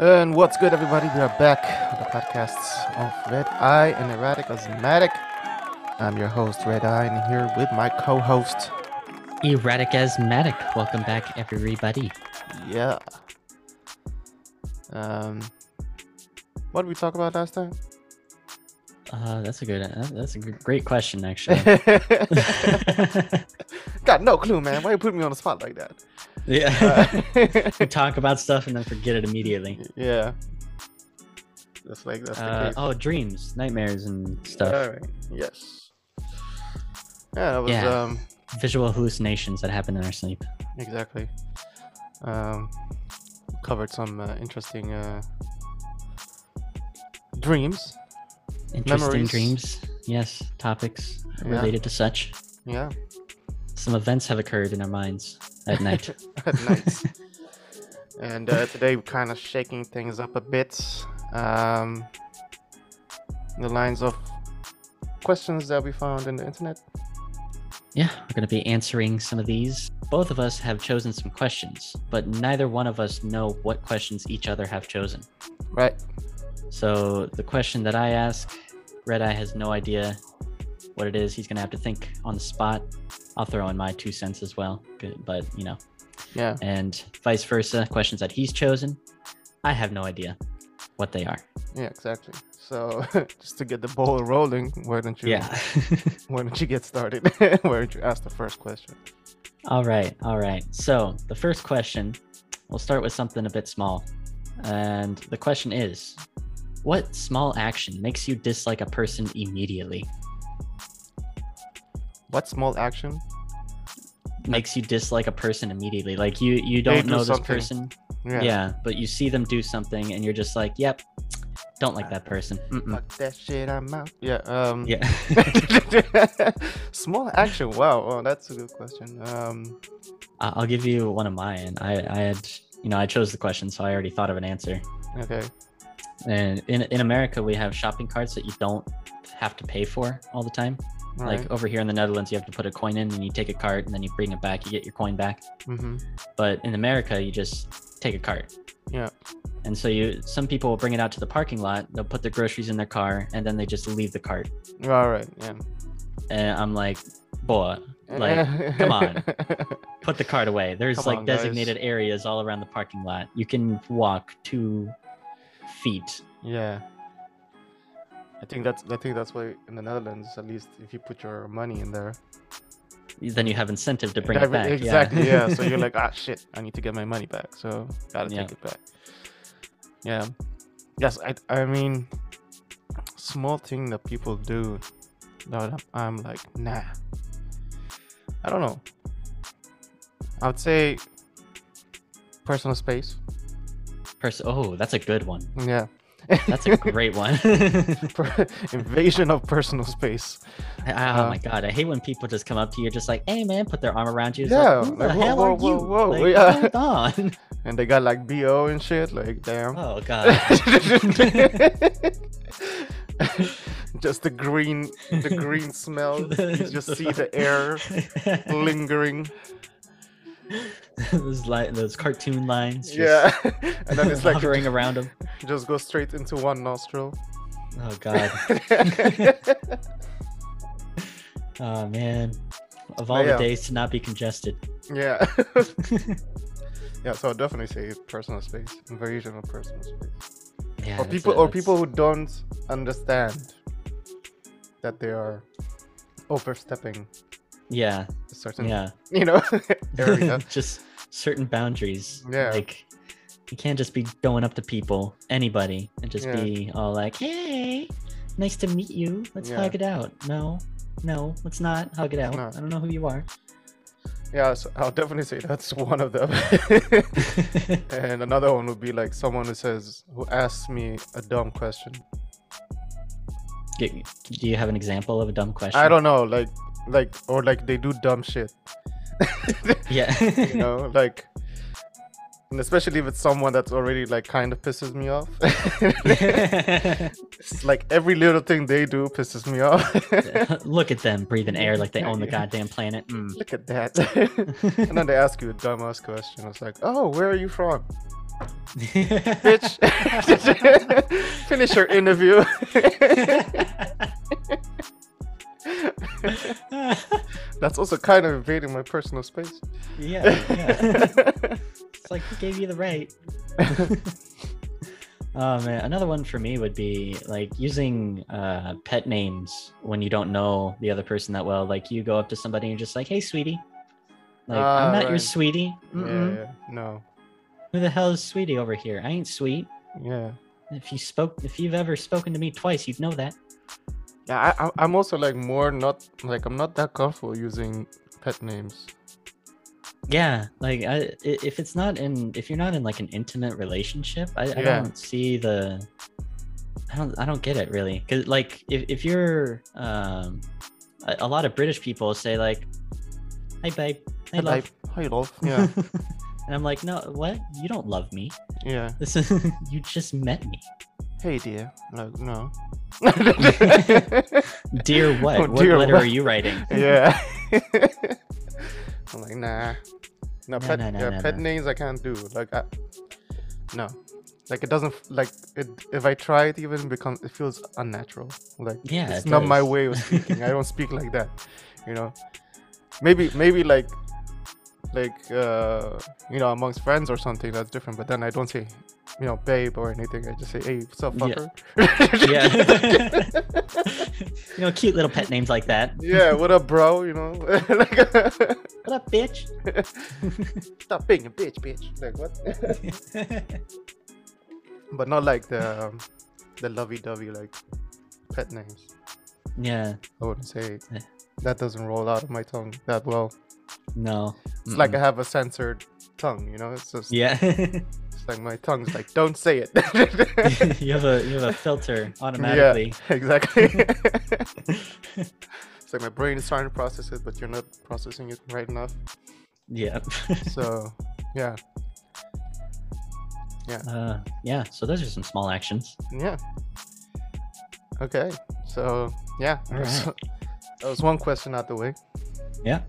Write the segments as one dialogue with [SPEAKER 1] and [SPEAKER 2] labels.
[SPEAKER 1] And what's good, everybody? We are back with the podcasts of Red Eye and Erratic Asthmatic. I'm your host, Red Eye, and here with my co-host.
[SPEAKER 2] Erratic Asthmatic. Welcome back, everybody.
[SPEAKER 1] Yeah. Um, what did we talk about last time?
[SPEAKER 2] Uh, that's a good. Uh, that's a great question, actually.
[SPEAKER 1] Got no clue, man. Why you put me on the spot like that?
[SPEAKER 2] Yeah.
[SPEAKER 1] Uh,
[SPEAKER 2] we talk about stuff and then forget it immediately.
[SPEAKER 1] yeah. That's like that's the
[SPEAKER 2] Uh,
[SPEAKER 1] case.
[SPEAKER 2] oh, dreams, nightmares, and stuff.
[SPEAKER 1] All right. Yes. Yeah, that was
[SPEAKER 2] Yeah.
[SPEAKER 1] um
[SPEAKER 2] Visual hallucinations that happen in our sleep.
[SPEAKER 1] exactly. Um, covered some uh, interesting uh, dreams.
[SPEAKER 2] Interesting
[SPEAKER 1] Memories.
[SPEAKER 2] dreams. Yes, topics
[SPEAKER 1] Yeah.
[SPEAKER 2] related to such.
[SPEAKER 1] Yeah,
[SPEAKER 2] Some events have occurred in our minds at night.
[SPEAKER 1] at night. and uh, today we're kind of shaking things up a bit. Um, the lines of questions that we found in the internet.
[SPEAKER 2] Yeah, we're going to be answering some of these. Both of us have chosen some questions, but neither one of us know what questions each other have chosen.
[SPEAKER 1] Right.
[SPEAKER 2] So the question that I ask, Red Eye has no idea what it is. He's going to have to think on the spot. I'll throw in my two cents as well, but you know,
[SPEAKER 1] Yeah.
[SPEAKER 2] and vice versa. Questions that he's chosen, I have no idea what they are.
[SPEAKER 1] Yeah. Exactly. So just to get the ball rolling, why don't you?
[SPEAKER 2] Yeah.
[SPEAKER 1] Why don't you get started? why don't you ask the first question?
[SPEAKER 2] all right. All right. So the first question, we'll start with something a bit small. And the question is What small action makes you dislike a person immediately?
[SPEAKER 1] What small action?
[SPEAKER 2] Makes you dislike a person immediately. Like you you don't
[SPEAKER 1] do
[SPEAKER 2] know this person. Yeah. but you see them do something and you're just like, yep, don't like that person. Mm-mm.
[SPEAKER 1] Fuck that shit, I'm out. Yeah. Um,
[SPEAKER 2] Yeah.
[SPEAKER 1] small action. Wow. Oh, that's a good question. Um,
[SPEAKER 2] I'll give you one of mine. I, I had, you know, I chose the question, so I already thought of an answer.
[SPEAKER 1] okay.
[SPEAKER 2] And in, in America, we have shopping carts that you don't have to pay for all the time.
[SPEAKER 1] All
[SPEAKER 2] like
[SPEAKER 1] right.
[SPEAKER 2] over here in the Netherlands, you have to put a coin in and you take a cart and then you bring it back, you get your coin back.
[SPEAKER 1] Mm-hmm.
[SPEAKER 2] But in America, you just take a cart.
[SPEAKER 1] Yeah.
[SPEAKER 2] And so you, some people will bring it out to the parking lot. They'll put their groceries in their car and then they just leave the cart.
[SPEAKER 1] All right. Yeah.
[SPEAKER 2] And I'm like, boy, like come on. put the cart away. There's
[SPEAKER 1] Come
[SPEAKER 2] like
[SPEAKER 1] on, guys.
[SPEAKER 2] designated areas all around the parking lot. You can walk two feet.
[SPEAKER 1] yeah. I think that's I think that's why in the Netherlands, at least, if you put your money in there,
[SPEAKER 2] Then you have incentive to bring
[SPEAKER 1] Yeah,
[SPEAKER 2] it back.
[SPEAKER 1] Exactly. Yeah. so you're like, ah, shit, I need to get my money back. So gotta
[SPEAKER 2] Yeah.
[SPEAKER 1] take it back. Yeah. Yes. I. I mean, small thing that people do that I'm, I'm like, nah. I don't know. I would say personal space.
[SPEAKER 2] Pers- oh, that's a good one.
[SPEAKER 1] Yeah.
[SPEAKER 2] That's a great one.
[SPEAKER 1] Invasion of personal space.
[SPEAKER 2] oh
[SPEAKER 1] Uh,
[SPEAKER 2] my god, I hate when people just come up to you just like, "Hey man," put their arm around you.
[SPEAKER 1] Yeah,
[SPEAKER 2] like,
[SPEAKER 1] like, whoa,
[SPEAKER 2] hell
[SPEAKER 1] whoa,
[SPEAKER 2] are
[SPEAKER 1] whoa,
[SPEAKER 2] you?
[SPEAKER 1] whoa,
[SPEAKER 2] Like,
[SPEAKER 1] yeah.
[SPEAKER 2] hold on.
[SPEAKER 1] And they got like BO and shit. Like, damn.
[SPEAKER 2] Oh god.
[SPEAKER 1] just the green the green smell you just see the air lingering
[SPEAKER 2] those li- those cartoon lines. Just
[SPEAKER 1] yeah and then it's like
[SPEAKER 2] hovering around them.
[SPEAKER 1] just go straight into one nostril
[SPEAKER 2] Oh god. Oh man. Of all
[SPEAKER 1] yeah.
[SPEAKER 2] the days to not be congested.
[SPEAKER 1] yeah yeah so i'll definitely say personal space invasion of personal space
[SPEAKER 2] Yeah.
[SPEAKER 1] or people
[SPEAKER 2] a-
[SPEAKER 1] or people who don't understand that they are overstepping
[SPEAKER 2] Yeah.
[SPEAKER 1] a certain
[SPEAKER 2] Yeah.
[SPEAKER 1] you know area
[SPEAKER 2] just certain boundaries.
[SPEAKER 1] Yeah.
[SPEAKER 2] Like you can't just be going up to people, anybody, and just
[SPEAKER 1] Yeah.
[SPEAKER 2] be all like, "Hey, nice to meet you. Let's
[SPEAKER 1] Yeah.
[SPEAKER 2] hug it out." No, no, let's not hug it out.
[SPEAKER 1] not.
[SPEAKER 2] I don't know who you are.
[SPEAKER 1] yeah so i'll definitely say that's one of them And another one would be like someone who says, who asks me a dumb question.
[SPEAKER 2] Do you have an example of a dumb question?
[SPEAKER 1] I don't know, like, like, or like they do dumb shit.
[SPEAKER 2] Yeah.
[SPEAKER 1] you know, like, and especially if it's someone that's already like kind of pisses me off. it's like every little thing they do pisses me off.
[SPEAKER 2] Look at them breathing air like they own the goddamn planet. Mm.
[SPEAKER 1] Look at that. and then they ask you a dumbass question. It's like, oh, where are you from? bitch. Finish your interview. That's also kind of invading my personal space.
[SPEAKER 2] yeah, yeah. It's like who gave you the right? oh man, another one for me would be like using uh, pet names when you don't know the other person that well. Like you go up to somebody and you're just like, "Hey, sweetie." Like
[SPEAKER 1] Ah,
[SPEAKER 2] I'm not your sweetie. Mm-mm.
[SPEAKER 1] Yeah, yeah. No.
[SPEAKER 2] Who the hell is sweetie over here? I ain't sweet.
[SPEAKER 1] Yeah.
[SPEAKER 2] If you spoke, if you've ever spoken to me twice, you'd know that.
[SPEAKER 1] Yeah, I, I, I'm also like more not like I'm not that comfortable using pet names.
[SPEAKER 2] Yeah, like I, if it's not in, if you're not in like an intimate relationship, I, I don't see the, I don't, I don't get it really. Cause like if, if you're, um, a, a lot of British people say like, "Hey babe, hey
[SPEAKER 1] Hi,
[SPEAKER 2] love,"
[SPEAKER 1] babe. Hi, love. Yeah,
[SPEAKER 2] and I'm like, "No, what? You don't love me.
[SPEAKER 1] yeah.
[SPEAKER 2] This is you just met me,
[SPEAKER 1] Hey, dear. Like, no.
[SPEAKER 2] dear. What?
[SPEAKER 1] Oh,
[SPEAKER 2] what
[SPEAKER 1] dear
[SPEAKER 2] letter
[SPEAKER 1] what?
[SPEAKER 2] are you writing?
[SPEAKER 1] yeah. I'm like, nah. No,
[SPEAKER 2] No,
[SPEAKER 1] pet,
[SPEAKER 2] no, no,
[SPEAKER 1] yeah, pet names I can't do. Like, I, no. Like it doesn't like it. If I try it, even becomes it feels unnatural. Like
[SPEAKER 2] Yeah,
[SPEAKER 1] it's
[SPEAKER 2] it
[SPEAKER 1] not my way of speaking. I don't speak like that. You know, maybe maybe like like uh you know amongst friends or something that's different. But then I don't say you know babe or anything. I just say hey what's up fucker.
[SPEAKER 2] Yeah. you know, cute little pet names like that.
[SPEAKER 1] yeah. What up, bro? You know, like
[SPEAKER 2] What up, bitch?
[SPEAKER 1] stop being a bitch, bitch. Like what? but not like the um, the lovey-dovey like pet names.
[SPEAKER 2] yeah.
[SPEAKER 1] I wouldn't say that doesn't roll out of my tongue that well.
[SPEAKER 2] No.
[SPEAKER 1] It's like I have a censored tongue, you know. It's just
[SPEAKER 2] Yeah.
[SPEAKER 1] Like my tongue's like don't say it.
[SPEAKER 2] you have a you have a filter automatically.
[SPEAKER 1] Yeah, exactly. it's like my brain is trying to process it, but you're not processing it right enough.
[SPEAKER 2] Yeah.
[SPEAKER 1] So yeah,
[SPEAKER 2] uh, yeah. So those are some small actions.
[SPEAKER 1] yeah. Okay, so yeah,
[SPEAKER 2] right.
[SPEAKER 1] so- that was one question out the way.
[SPEAKER 2] Yeah.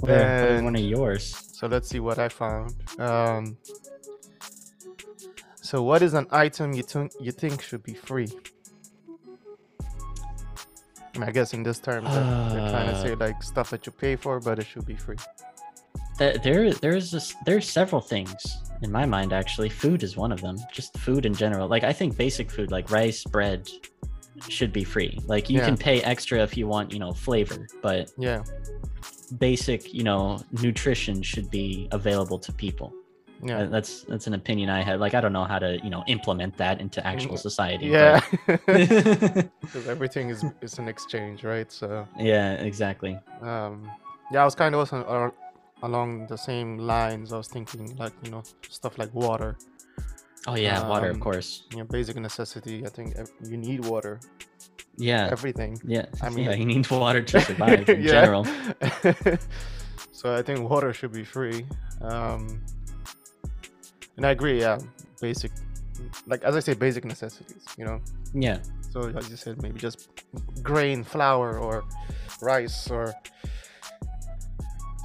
[SPEAKER 2] What are, what are one of yours?
[SPEAKER 1] So let's see what I found. Um, so what is an item you think you think should be free? I, mean, I guess in this term they're, they're trying to
[SPEAKER 2] Uh,
[SPEAKER 1] say like stuff that you pay for, but it should be free.
[SPEAKER 2] Th- There, there's this, there's several things in my mind. Actually, food is one of them. Just food in general. Like I think basic food, like rice, bread, should be free. Like you
[SPEAKER 1] Yeah.
[SPEAKER 2] can pay extra if you want, you know, flavor, but
[SPEAKER 1] Yeah,
[SPEAKER 2] basic, you know, nutrition should be available to people.
[SPEAKER 1] yeah,
[SPEAKER 2] That's that's an opinion I had. Like I don't know how to, you know, implement that into actual
[SPEAKER 1] Mm,
[SPEAKER 2] society.
[SPEAKER 1] yeah. Because everything is is an exchange, right? So
[SPEAKER 2] yeah, exactly.
[SPEAKER 1] um, yeah, I was kind of also uh, along the same lines. I was thinking like you know stuff like water.
[SPEAKER 2] Oh yeah, water, of
[SPEAKER 1] Um,
[SPEAKER 2] course.
[SPEAKER 1] You know, basic necessity. I think ev- you need water.
[SPEAKER 2] Yeah,
[SPEAKER 1] Everything.
[SPEAKER 2] yeah.
[SPEAKER 1] I mean-
[SPEAKER 2] yeah, you need water to survive in general.
[SPEAKER 1] so I think water should be free. Um, and I agree, yeah, basic, like as I say, basic necessities. You know,
[SPEAKER 2] Yeah,
[SPEAKER 1] so as you said, maybe just grain, flour, or rice, or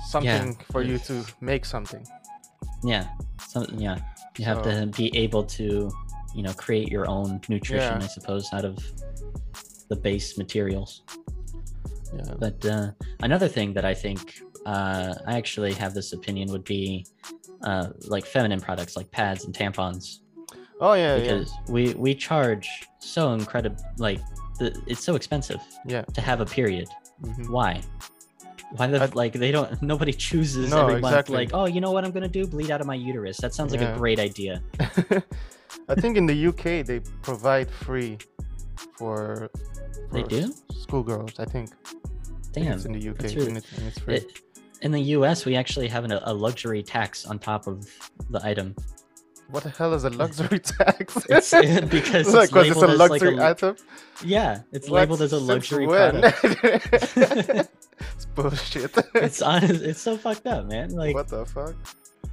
[SPEAKER 1] something for you to make something.
[SPEAKER 2] yeah. So yeah, you have
[SPEAKER 1] So-
[SPEAKER 2] to be able to, you know, create your own nutrition,
[SPEAKER 1] Yeah.
[SPEAKER 2] I suppose, out of the base materials.
[SPEAKER 1] Yeah.
[SPEAKER 2] But uh, another thing that I think uh, I actually have this opinion would be uh, like feminine products like pads and tampons
[SPEAKER 1] Oh yeah,
[SPEAKER 2] because we we charge so incredible like the, it's so expensive
[SPEAKER 1] yeah,
[SPEAKER 2] to have a period.
[SPEAKER 1] yeah. Mhm.
[SPEAKER 2] Why? Why the
[SPEAKER 1] I-
[SPEAKER 2] like they don't nobody chooses
[SPEAKER 1] No,
[SPEAKER 2] every month
[SPEAKER 1] exactly.
[SPEAKER 2] like oh you know what I'm gonna do bleed out of my uterus that sounds like
[SPEAKER 1] Yeah.
[SPEAKER 2] a great idea
[SPEAKER 1] I think in the UK they provide free for,
[SPEAKER 2] They do?
[SPEAKER 1] schoolgirls. I think. I think
[SPEAKER 2] damn
[SPEAKER 1] it's in the UK
[SPEAKER 2] that's really-
[SPEAKER 1] and, it, and it's free.
[SPEAKER 2] it, in the U.S. we actually have an, a luxury tax on top of the item
[SPEAKER 1] what the hell is a luxury tax?
[SPEAKER 2] It's, because it's
[SPEAKER 1] like, it's a
[SPEAKER 2] as, like, a
[SPEAKER 1] luxury item.
[SPEAKER 2] yeah it's
[SPEAKER 1] What?
[SPEAKER 2] labeled as a luxury product
[SPEAKER 1] it's bullshit.
[SPEAKER 2] it's honest it's so fucked up man like
[SPEAKER 1] what the fuck?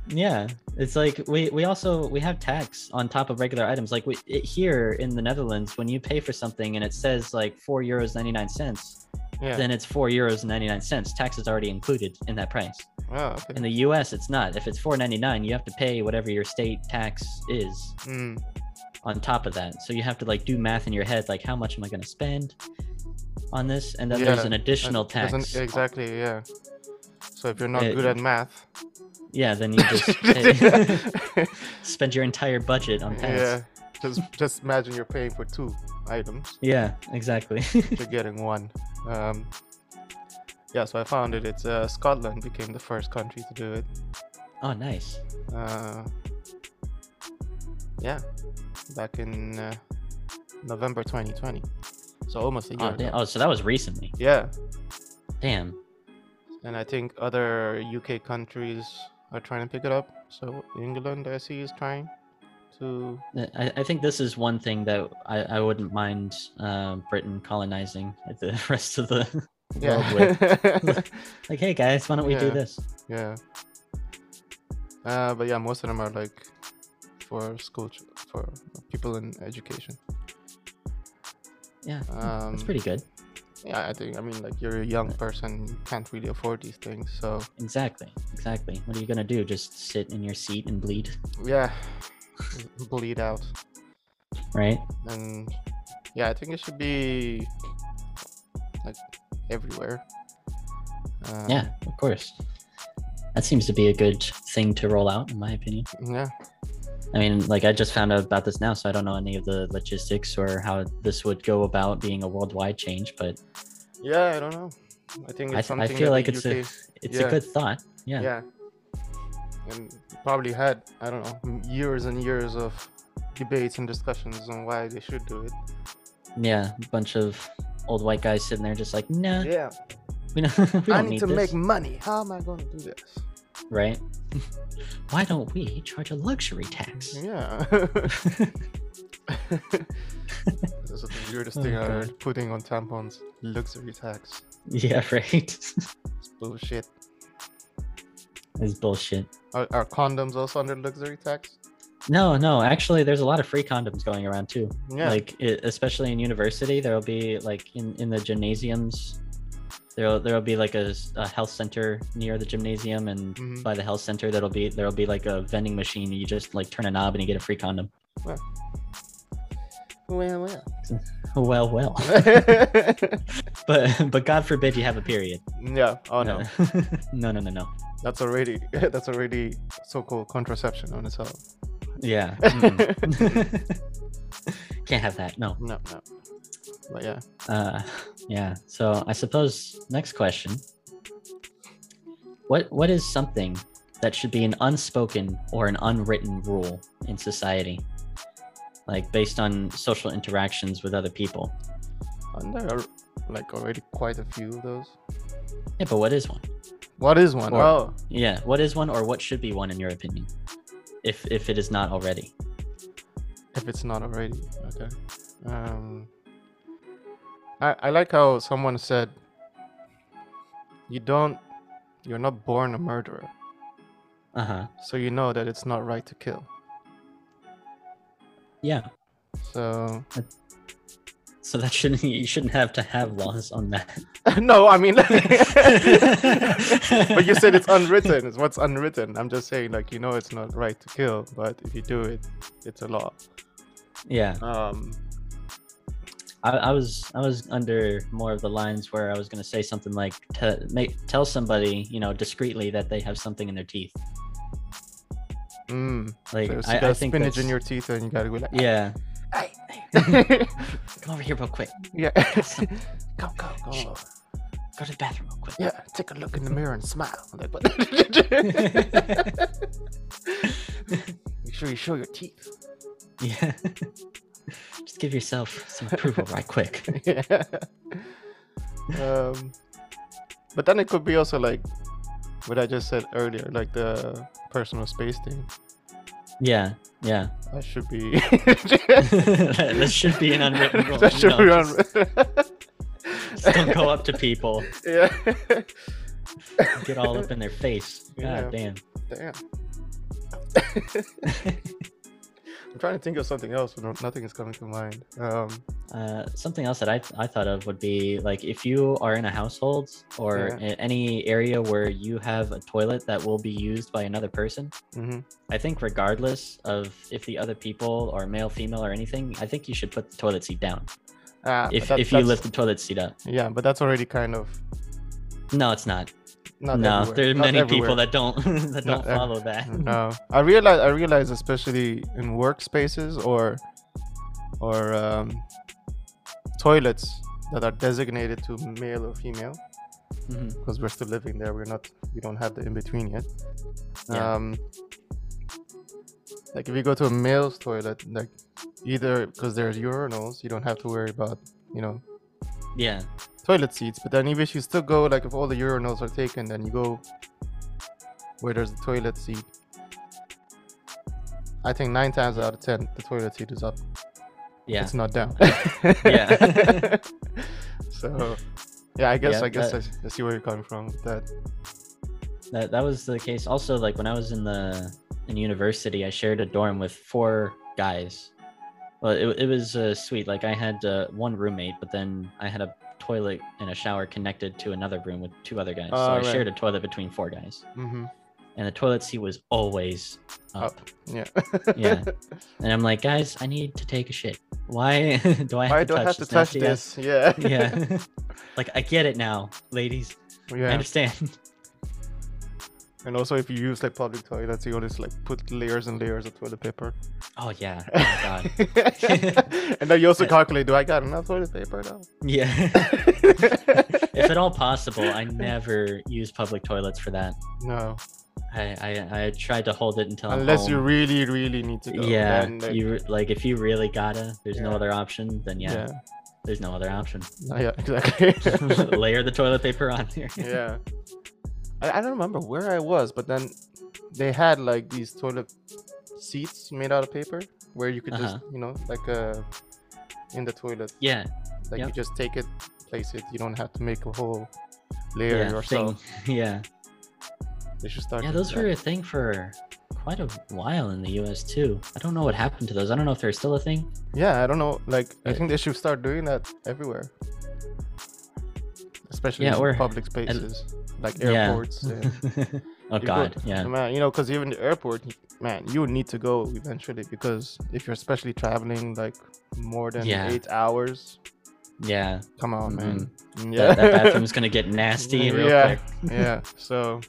[SPEAKER 2] yeah it's like we we also we have tax on top of regular items like we it, here in the netherlands when you pay for something and it says like four euros 99 cents
[SPEAKER 1] Yeah.
[SPEAKER 2] then it's four euros and 99 cents. Tax is already included in that price.
[SPEAKER 1] Oh, okay.
[SPEAKER 2] In the US, it's not. If it's 4.99, you have to pay whatever your state tax is
[SPEAKER 1] Mm,
[SPEAKER 2] on top of that. So you have to like do math in your head, like how much am I going to spend on this? And then there's an additional tax.
[SPEAKER 1] Exactly. Yeah. So if you're not
[SPEAKER 2] Uh,
[SPEAKER 1] good at math,
[SPEAKER 2] Yeah, then you just spend your entire budget on tax.
[SPEAKER 1] yeah, just just imagine you're paying for two items.
[SPEAKER 2] Yeah, exactly.
[SPEAKER 1] You're getting one. Um, yeah, so I found it. It's uh, Scotland became the first country to do it.
[SPEAKER 2] oh, nice.
[SPEAKER 1] Uh, yeah, back in uh, November 2020. So almost a year.
[SPEAKER 2] Oh, damn.
[SPEAKER 1] ago.
[SPEAKER 2] oh, so that was recently.
[SPEAKER 1] Yeah,
[SPEAKER 2] Damn.
[SPEAKER 1] and I think other UK countries are trying to pick it up. So England, I see, is trying to.
[SPEAKER 2] I, I think this is one thing that I, I wouldn't mind uh, Britain colonizing the rest of the world with.
[SPEAKER 1] Yeah.
[SPEAKER 2] Like, hey guys, why don't we do this?
[SPEAKER 1] yeah. Uh, but yeah, most of them are like for school for people in education.
[SPEAKER 2] Yeah,
[SPEAKER 1] Um,
[SPEAKER 2] that's pretty good.
[SPEAKER 1] Yeah, I think. I mean, like you're a young person, you can't really afford these things. So
[SPEAKER 2] Exactly, exactly. What are you gonna do? Just sit in your seat and bleed,
[SPEAKER 1] yeah, bleed out.
[SPEAKER 2] right?
[SPEAKER 1] And yeah, I think it should be like everywhere. Um,
[SPEAKER 2] Yeah, of course. That seems to be a good thing to roll out, in my opinion.
[SPEAKER 1] Yeah.
[SPEAKER 2] I mean, like I just found out about this now, so I don't know any of the logistics or how this would go about being a worldwide change, but
[SPEAKER 1] Yeah, I don't know. I think
[SPEAKER 2] I,
[SPEAKER 1] it's
[SPEAKER 2] th-
[SPEAKER 1] something
[SPEAKER 2] I feel like it's a it's
[SPEAKER 1] yeah.
[SPEAKER 2] a good thought. Yeah.
[SPEAKER 1] yeah. And probably had I don't know years and years of debates and discussions on why they should do it.
[SPEAKER 2] Yeah, a bunch of old white guys sitting there just like, nah,
[SPEAKER 1] Yeah,
[SPEAKER 2] we don't, we don't
[SPEAKER 1] I need, to
[SPEAKER 2] this.
[SPEAKER 1] make money. How am I going to do this?
[SPEAKER 2] right? Why don't we charge a luxury tax?
[SPEAKER 1] Yeah. this is the weirdest
[SPEAKER 2] Oh,
[SPEAKER 1] thing I
[SPEAKER 2] God.
[SPEAKER 1] heard. Putting on tampons, luxury tax.
[SPEAKER 2] Yeah, right.
[SPEAKER 1] It's bullshit.
[SPEAKER 2] it's bullshit.
[SPEAKER 1] Are, are condoms also under luxury tax?
[SPEAKER 2] No, no, actually, there's a lot of free condoms going around too.
[SPEAKER 1] Yeah.
[SPEAKER 2] Like, it, especially in university, there'll be like in in the gymnasiums. There'll there'll be like a health center near the gymnasium, and
[SPEAKER 1] Mhm.
[SPEAKER 2] by the health center, that'll be there'll be like a vending machine. You just like turn a knob and you get a free condom.
[SPEAKER 1] well, well.
[SPEAKER 2] Well, well. but but God forbid you have a period.
[SPEAKER 1] yeah. Oh no.
[SPEAKER 2] no, no, no, no.
[SPEAKER 1] That's already that's already so-called contraception on itself.
[SPEAKER 2] Yeah. mm-mm. Can't have that. No.
[SPEAKER 1] No, no. But yeah.
[SPEAKER 2] Uh, yeah. So I suppose next question. What what is something that should be an unspoken or an unwritten rule in society? Like based on social interactions with other people.
[SPEAKER 1] And there are like already quite a few of those.
[SPEAKER 2] Yeah, but what is one?
[SPEAKER 1] What is one?
[SPEAKER 2] Or-
[SPEAKER 1] oh,
[SPEAKER 2] Yeah, what is one or what should be one in your opinion? If if it is not already.
[SPEAKER 1] if it's not already. Okay. Um I I like how someone said you don't you're not born a murderer.
[SPEAKER 2] Uh-huh.
[SPEAKER 1] So you know that it's not right to kill.
[SPEAKER 2] Yeah.
[SPEAKER 1] So
[SPEAKER 2] So that shouldn't you shouldn't have to have laws on that.
[SPEAKER 1] no, I mean, but you said it's unwritten. It's what's unwritten. I'm just saying, like, you know, it's not right to kill, but if you do it, it's a law.
[SPEAKER 2] Yeah.
[SPEAKER 1] Um,
[SPEAKER 2] I, I was I was under more of the lines where I was gonna say something like to make tell somebody you know discreetly that they have something in their teeth.
[SPEAKER 1] mm,
[SPEAKER 2] Like
[SPEAKER 1] so, so
[SPEAKER 2] I,
[SPEAKER 1] you got
[SPEAKER 2] I think
[SPEAKER 1] spinach in your teeth, and you gotta go like,
[SPEAKER 2] yeah.
[SPEAKER 1] Hey.
[SPEAKER 2] Come over here real quick.
[SPEAKER 1] yeah, go, go,
[SPEAKER 2] Shh.
[SPEAKER 1] go.
[SPEAKER 2] Go to the bathroom real quick.
[SPEAKER 1] Yeah, take a look in the mirror and smile. Make sure you show your teeth.
[SPEAKER 2] Yeah. Just give yourself some approval right quick.
[SPEAKER 1] yeah. Um, but then it could be also like what I just said earlier, like the personal space thing.
[SPEAKER 2] Yeah. Yeah.
[SPEAKER 1] That should be.
[SPEAKER 2] that, should be an unwritten rule.
[SPEAKER 1] that
[SPEAKER 2] you
[SPEAKER 1] should
[SPEAKER 2] know,
[SPEAKER 1] be
[SPEAKER 2] just-
[SPEAKER 1] unwritten.
[SPEAKER 2] just don't go up to people,
[SPEAKER 1] yeah.
[SPEAKER 2] get all up in their face. God
[SPEAKER 1] Yeah.
[SPEAKER 2] damn.
[SPEAKER 1] Damn. I'm trying to think of something else, but no- nothing is coming to mind. Um,
[SPEAKER 2] Uh, something else that I, I thought of would be like if you are in a household or
[SPEAKER 1] Yeah.
[SPEAKER 2] in any area where you have a toilet that will be used by another person,
[SPEAKER 1] mhm.
[SPEAKER 2] I think regardless of if the other people are male, female, or anything, I think you should put the toilet seat down.
[SPEAKER 1] Ah,
[SPEAKER 2] If
[SPEAKER 1] that-
[SPEAKER 2] if you lift the toilet seat up.
[SPEAKER 1] yeah, but that's already kind of
[SPEAKER 2] No, it's not.
[SPEAKER 1] Not
[SPEAKER 2] no,
[SPEAKER 1] everywhere.
[SPEAKER 2] there are
[SPEAKER 1] Not
[SPEAKER 2] many people that don't that don't
[SPEAKER 1] ev-
[SPEAKER 2] follow that.
[SPEAKER 1] no i realize i realize especially in workspaces or or um, toilets that are designated to male or female because we're still living there we're not we don't have the in between yet
[SPEAKER 2] Yeah.
[SPEAKER 1] um like if you go to a male's toilet like either because there's urinals you don't have to worry about you know
[SPEAKER 2] Yeah,
[SPEAKER 1] toilet seats. But then even if you still go, like if all the urinals are taken, then you go where there's a toilet seat. I think nine times out of ten, the toilet seat is up.
[SPEAKER 2] yeah.
[SPEAKER 1] It's not down.
[SPEAKER 2] Yeah.
[SPEAKER 1] so, yeah, I guess
[SPEAKER 2] Yeah,
[SPEAKER 1] I guess
[SPEAKER 2] that-
[SPEAKER 1] I, I see where you're coming from with that.
[SPEAKER 2] That that was the case. Also, like when I was in the in university, I shared a dorm with four guys. Well, it, it was uh, sweet. Like I had uh, one roommate, but then I had a toilet and a shower connected to another room with two other guys. so
[SPEAKER 1] Oh,
[SPEAKER 2] I
[SPEAKER 1] right.
[SPEAKER 2] shared a toilet between four guys,
[SPEAKER 1] mm-hmm.
[SPEAKER 2] and the toilet seat was always up.
[SPEAKER 1] Up. Yeah.
[SPEAKER 2] Yeah. And I'm like, guys, I need to take a shit. Why do I have
[SPEAKER 1] Why
[SPEAKER 2] to
[SPEAKER 1] do I
[SPEAKER 2] touch
[SPEAKER 1] have to
[SPEAKER 2] this
[SPEAKER 1] touch this? Yeah.
[SPEAKER 2] Yeah. like I get it now, ladies. I understand.
[SPEAKER 1] And also, if you use like public toilets, you always like put layers and layers of toilet paper.
[SPEAKER 2] Oh yeah. Oh god.
[SPEAKER 1] and then you also calculate, do I got enough toilet paper now?
[SPEAKER 2] Yeah. if at all possible, I never use public toilets for that.
[SPEAKER 1] no,
[SPEAKER 2] I I, I tried to hold it until I'm
[SPEAKER 1] unless you really, really need to go.
[SPEAKER 2] yeah,
[SPEAKER 1] then, like,
[SPEAKER 2] you like if you really gotta, there's no other option. Then yeah,
[SPEAKER 1] yeah,
[SPEAKER 2] there's no other option.
[SPEAKER 1] Yeah, exactly.
[SPEAKER 2] Layer the toilet paper on there.
[SPEAKER 1] yeah, I, I don't remember where I was, but then they had like these toilet seats made out of paper where you could just,
[SPEAKER 2] Uh-huh.
[SPEAKER 1] you know, like uh, in the toilet,
[SPEAKER 2] Yeah.
[SPEAKER 1] like you just take it, place it. You don't have to make a whole layer
[SPEAKER 2] Yeah.
[SPEAKER 1] yourself.
[SPEAKER 2] Thing. Yeah.
[SPEAKER 1] They should start.
[SPEAKER 2] Yeah. Those were a thing for quite a while in the U.S. too. I don't know what happened to those. I don't know if they're still a thing.
[SPEAKER 1] Yeah, I don't know. Like, I think they should start doing that everywhere, especially
[SPEAKER 2] Yeah,
[SPEAKER 1] in
[SPEAKER 2] or-
[SPEAKER 1] public spaces like
[SPEAKER 2] Yeah.
[SPEAKER 1] airports. and-
[SPEAKER 2] oh
[SPEAKER 1] go-
[SPEAKER 2] God. Yeah.
[SPEAKER 1] man, you know, because even the airport, man, you would need to go eventually because if you're especially traveling like more than
[SPEAKER 2] Yeah.
[SPEAKER 1] eight hours,
[SPEAKER 2] Yeah.
[SPEAKER 1] come on, man. Mm-hmm.
[SPEAKER 2] Mm, that,
[SPEAKER 1] Yeah,
[SPEAKER 2] that bathroom's gonna get nasty mm, real
[SPEAKER 1] Yeah.
[SPEAKER 2] quick.
[SPEAKER 1] yeah. So,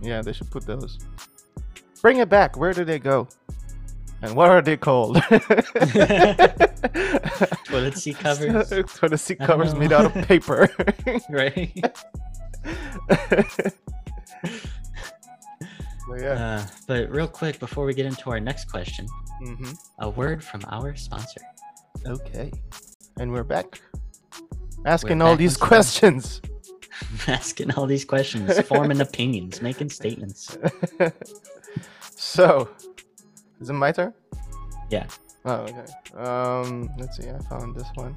[SPEAKER 1] yeah, they should put those. Bring it back. Where do they go? And what are they called?
[SPEAKER 2] Toilet seat covers?
[SPEAKER 1] Toilet seat covers made out of paper.
[SPEAKER 2] right?
[SPEAKER 1] But yeah.
[SPEAKER 2] Uh, but real quick, before we get into our next question,
[SPEAKER 1] hmm
[SPEAKER 2] a word from our sponsor.
[SPEAKER 1] Okay. And we're back. Asking
[SPEAKER 2] We're
[SPEAKER 1] all
[SPEAKER 2] back
[SPEAKER 1] these questions.
[SPEAKER 2] Asking all these questions, forming opinions, making statements.
[SPEAKER 1] so, is it my turn?
[SPEAKER 2] Yeah.
[SPEAKER 1] Oh, okay. Um, let's see. I found this one.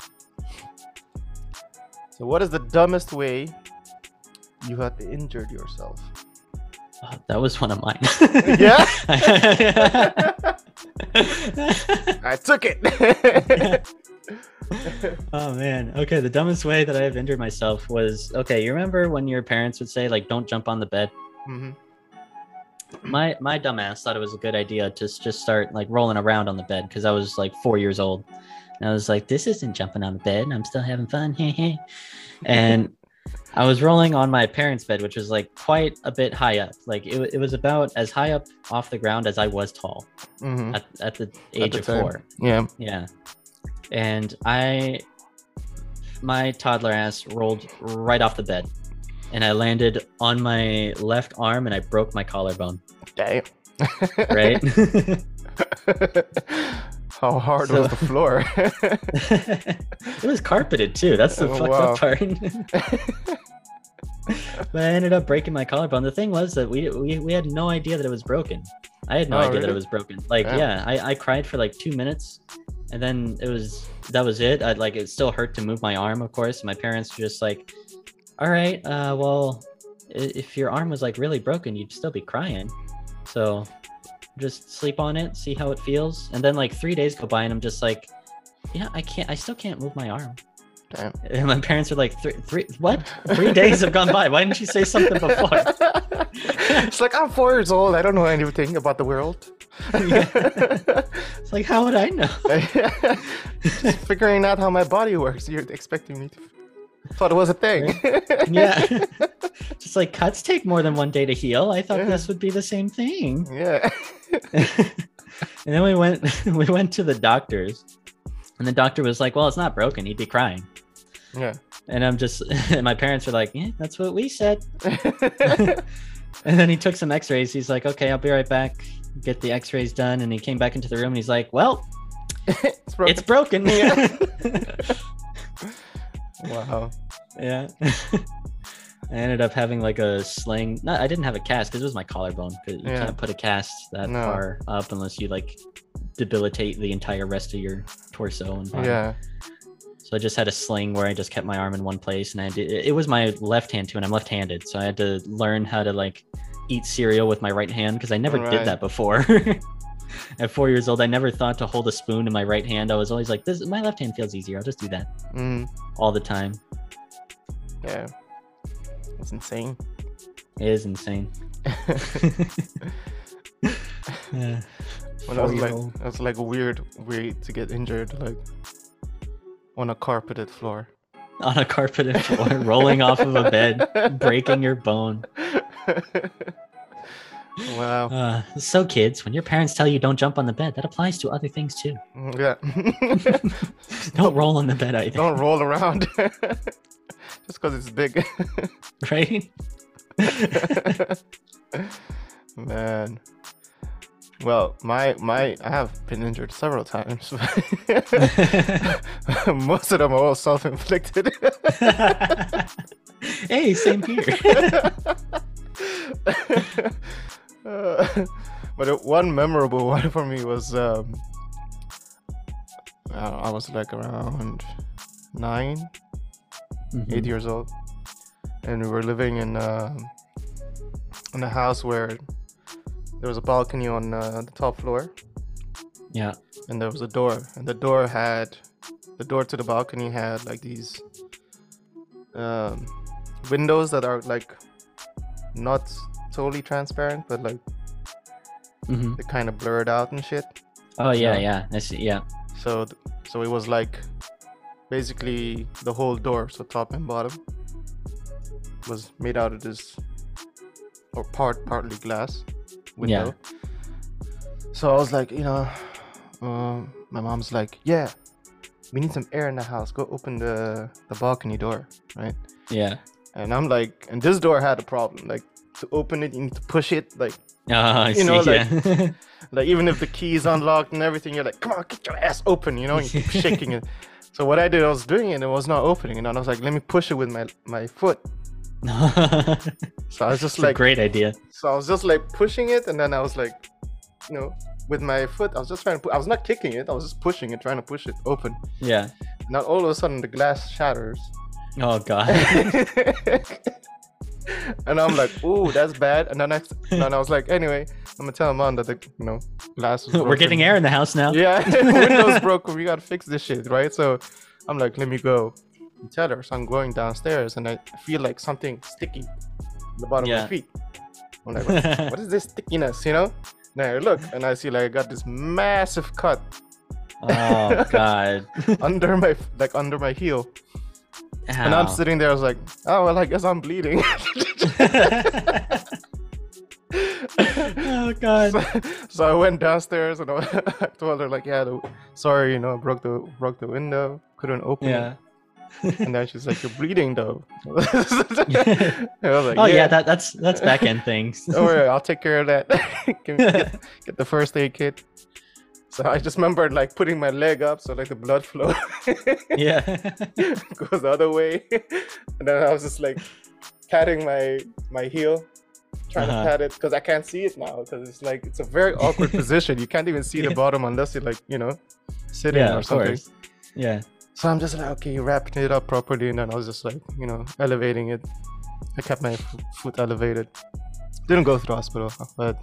[SPEAKER 1] So, what is the dumbest way you have injured yourself?
[SPEAKER 2] Oh, that was one of mine.
[SPEAKER 1] Yeah? I took it.
[SPEAKER 2] oh man. Okay, the dumbest way that I've injured myself was okay. You remember when your parents would say like, "Don't jump on the bed."
[SPEAKER 1] hmm
[SPEAKER 2] my my dumbass thought it was a good idea to just start like rolling around on the bed because I was like four years old. And I was like, this isn't jumping on the bed. I'm still having fun. and I was rolling on my parents' bed, which was like quite a bit high up. Like it, it was about as high up off the ground as I was tall
[SPEAKER 1] hmm
[SPEAKER 2] at, at the age
[SPEAKER 1] the
[SPEAKER 2] of
[SPEAKER 1] time.
[SPEAKER 2] four.
[SPEAKER 1] Yeah.
[SPEAKER 2] Yeah. And I, my toddler ass rolled right off the bed. And I landed on my left arm and I broke my collarbone.
[SPEAKER 1] Damn.
[SPEAKER 2] Right?
[SPEAKER 1] How hard
[SPEAKER 2] So-
[SPEAKER 1] was the floor?
[SPEAKER 2] it was carpeted too. That's the
[SPEAKER 1] Oh,
[SPEAKER 2] fucked
[SPEAKER 1] wow.
[SPEAKER 2] up part. but I ended up breaking my collarbone. The thing was that we, we we had no idea that it was broken. I had no
[SPEAKER 1] Oh,
[SPEAKER 2] idea that it was broken. Like
[SPEAKER 1] Damn.
[SPEAKER 2] yeah, I, I cried for like two minutes, and then it was that was it. I like it still hurt to move my arm, of course. My parents were just like, "All right, uh, well, if your arm was like really broken, you'd still be crying." So just sleep on it, see how it feels. And then like three days go by and I'm just like, yeah, I can't, I still can't move my arm.
[SPEAKER 1] Damn.
[SPEAKER 2] And my parents are like, three, three, what? Three days have gone by. Why didn't you say something before?
[SPEAKER 1] it's like I'm four years old. I don't know anything about the world.
[SPEAKER 2] It's like, how would I know?
[SPEAKER 1] Just figuring out how my body works. You're expecting me to thought it was a thing.
[SPEAKER 2] yeah. just like cuts take more than one day to heal. I thought
[SPEAKER 1] Yeah.
[SPEAKER 2] this would be the same thing.
[SPEAKER 1] yeah.
[SPEAKER 2] and then we went we went to the doctors. And the doctor was like, Well, it's not broken. He'd be crying.
[SPEAKER 1] Yeah.
[SPEAKER 2] And I'm just and my parents were like, Yeah, that's what we said. And then he took some x-rays. He's like, Okay, I'll be right back. Get the x-rays done. And he came back into the room and he's like, Well,
[SPEAKER 1] it's broken.
[SPEAKER 2] it's broken.
[SPEAKER 1] Yeah. Wow.
[SPEAKER 2] yeah. I ended up having like a sling. No, I didn't have a cast because it was my collarbone. Because you
[SPEAKER 1] Yeah.
[SPEAKER 2] can't put a cast that
[SPEAKER 1] No.
[SPEAKER 2] far up unless you like debilitate the entire rest of your torso and body.
[SPEAKER 1] Yeah.
[SPEAKER 2] So I just had a sling where I just kept my arm in one place, and I did. It was my left hand too, and I'm left-handed, so I had to learn how to like eat cereal with my right hand because I never
[SPEAKER 1] Right.
[SPEAKER 2] did that before. At four years old, I never thought to hold a spoon in my right hand. I was always like, "This my left hand feels easier. I'll just do that
[SPEAKER 1] Mm,
[SPEAKER 2] all the time."
[SPEAKER 1] yeah. It's insane.
[SPEAKER 2] It is insane. Yeah.
[SPEAKER 1] When I was like,
[SPEAKER 2] Four-year-old.
[SPEAKER 1] was like a weird way to get injured, like on a carpeted floor.
[SPEAKER 2] on a carpeted floor, rolling off of a bed, breaking your bone.
[SPEAKER 1] Wow.
[SPEAKER 2] Uh, so, kids, when your parents tell you don't jump on the bed, that applies to other things too.
[SPEAKER 1] Mm, Yeah.
[SPEAKER 2] Don't roll on the bed either,
[SPEAKER 1] Don't roll around. Just because it's big.
[SPEAKER 2] right?
[SPEAKER 1] Man. Well, my my I have been injured several times. Most of them are all self-inflicted.
[SPEAKER 2] hey, same here.
[SPEAKER 1] Uh, but one memorable one for me was um, I, I was like around nine, eight
[SPEAKER 2] Mhm.
[SPEAKER 1] years old, and we were living in uh, in a house where there was a balcony on uh, the top floor,
[SPEAKER 2] Yeah.
[SPEAKER 1] and there was a door, and the door had the door to the balcony had like these um, windows that are like not totally transparent, but like
[SPEAKER 2] hmm
[SPEAKER 1] they kind of blurred out and shit.
[SPEAKER 2] Oh yeah,
[SPEAKER 1] So-
[SPEAKER 2] yeah. Yeah.
[SPEAKER 1] So so it was like basically the whole door, so top and bottom, was made out of this or part partly glass window. Yeah. So I was like, you know, um, my mom's like, yeah, we need some air in the house. Go open the the balcony door, right?
[SPEAKER 2] Yeah.
[SPEAKER 1] And I'm like, and this door had a problem. Like to open it, you need to push it. Like
[SPEAKER 2] ah, I
[SPEAKER 1] You
[SPEAKER 2] see.
[SPEAKER 1] know, like-
[SPEAKER 2] yeah.
[SPEAKER 1] like even if the key is unlocked and everything, you're like, come on, get your ass open, you know, and you keep shaking it. So what I did, I was doing it, and it was not opening, and I was like, let me push it with my my foot. So I was just
[SPEAKER 2] a
[SPEAKER 1] like,
[SPEAKER 2] great idea.
[SPEAKER 1] so I was just like pushing it, and then I was like, you know, with my foot, I was just trying to, pu- I was not kicking it, I was just pushing it, trying to push it open.
[SPEAKER 2] Yeah.
[SPEAKER 1] Now all of a sudden the glass shatters,
[SPEAKER 2] Oh god.
[SPEAKER 1] And I'm like, ooh, that's bad. And then I, and I was like, anyway, I'm gonna tell mom that the, you know, glass.
[SPEAKER 2] We're getting air in the house now.
[SPEAKER 1] Yeah, windows broken. We gotta fix this shit, right? So I'm like, let me go and tell her. So I'm going downstairs and I feel like something sticky the bottom of my feet. I'm like, what, what is this stickiness, you know? Now I look and I see like I got this massive cut
[SPEAKER 2] oh god.
[SPEAKER 1] under my like under my heel. And I'm sitting there, I was like, oh well I guess I'm bleeding.
[SPEAKER 2] oh god.
[SPEAKER 1] so, so I went downstairs and I told her like, yeah, the, sorry, you know, I broke the broke the window, couldn't open it.
[SPEAKER 2] Yeah.
[SPEAKER 1] And then she's like, "You're bleeding, though." Like,
[SPEAKER 2] oh yeah, that that's that's back end things.
[SPEAKER 1] Oh, Don't worry, I'll take care of that. Get, get the first aid kit. So I just remembered like putting my leg up so like the blood flow
[SPEAKER 2] yeah.
[SPEAKER 1] goes the other way, and then I was just like patting my my heel, trying
[SPEAKER 2] Uh-huh.
[SPEAKER 1] to pat it because I can't see it now because it's like it's a very awkward position. You can't even see the bottom unless you're like you know sitting
[SPEAKER 2] yeah,
[SPEAKER 1] or
[SPEAKER 2] of
[SPEAKER 1] something.
[SPEAKER 2] course. Yeah.
[SPEAKER 1] So I'm just like, okay, wrapping it up properly, and then I was just like, you know, elevating it. I kept my f- foot elevated. Didn't go to the hospital, but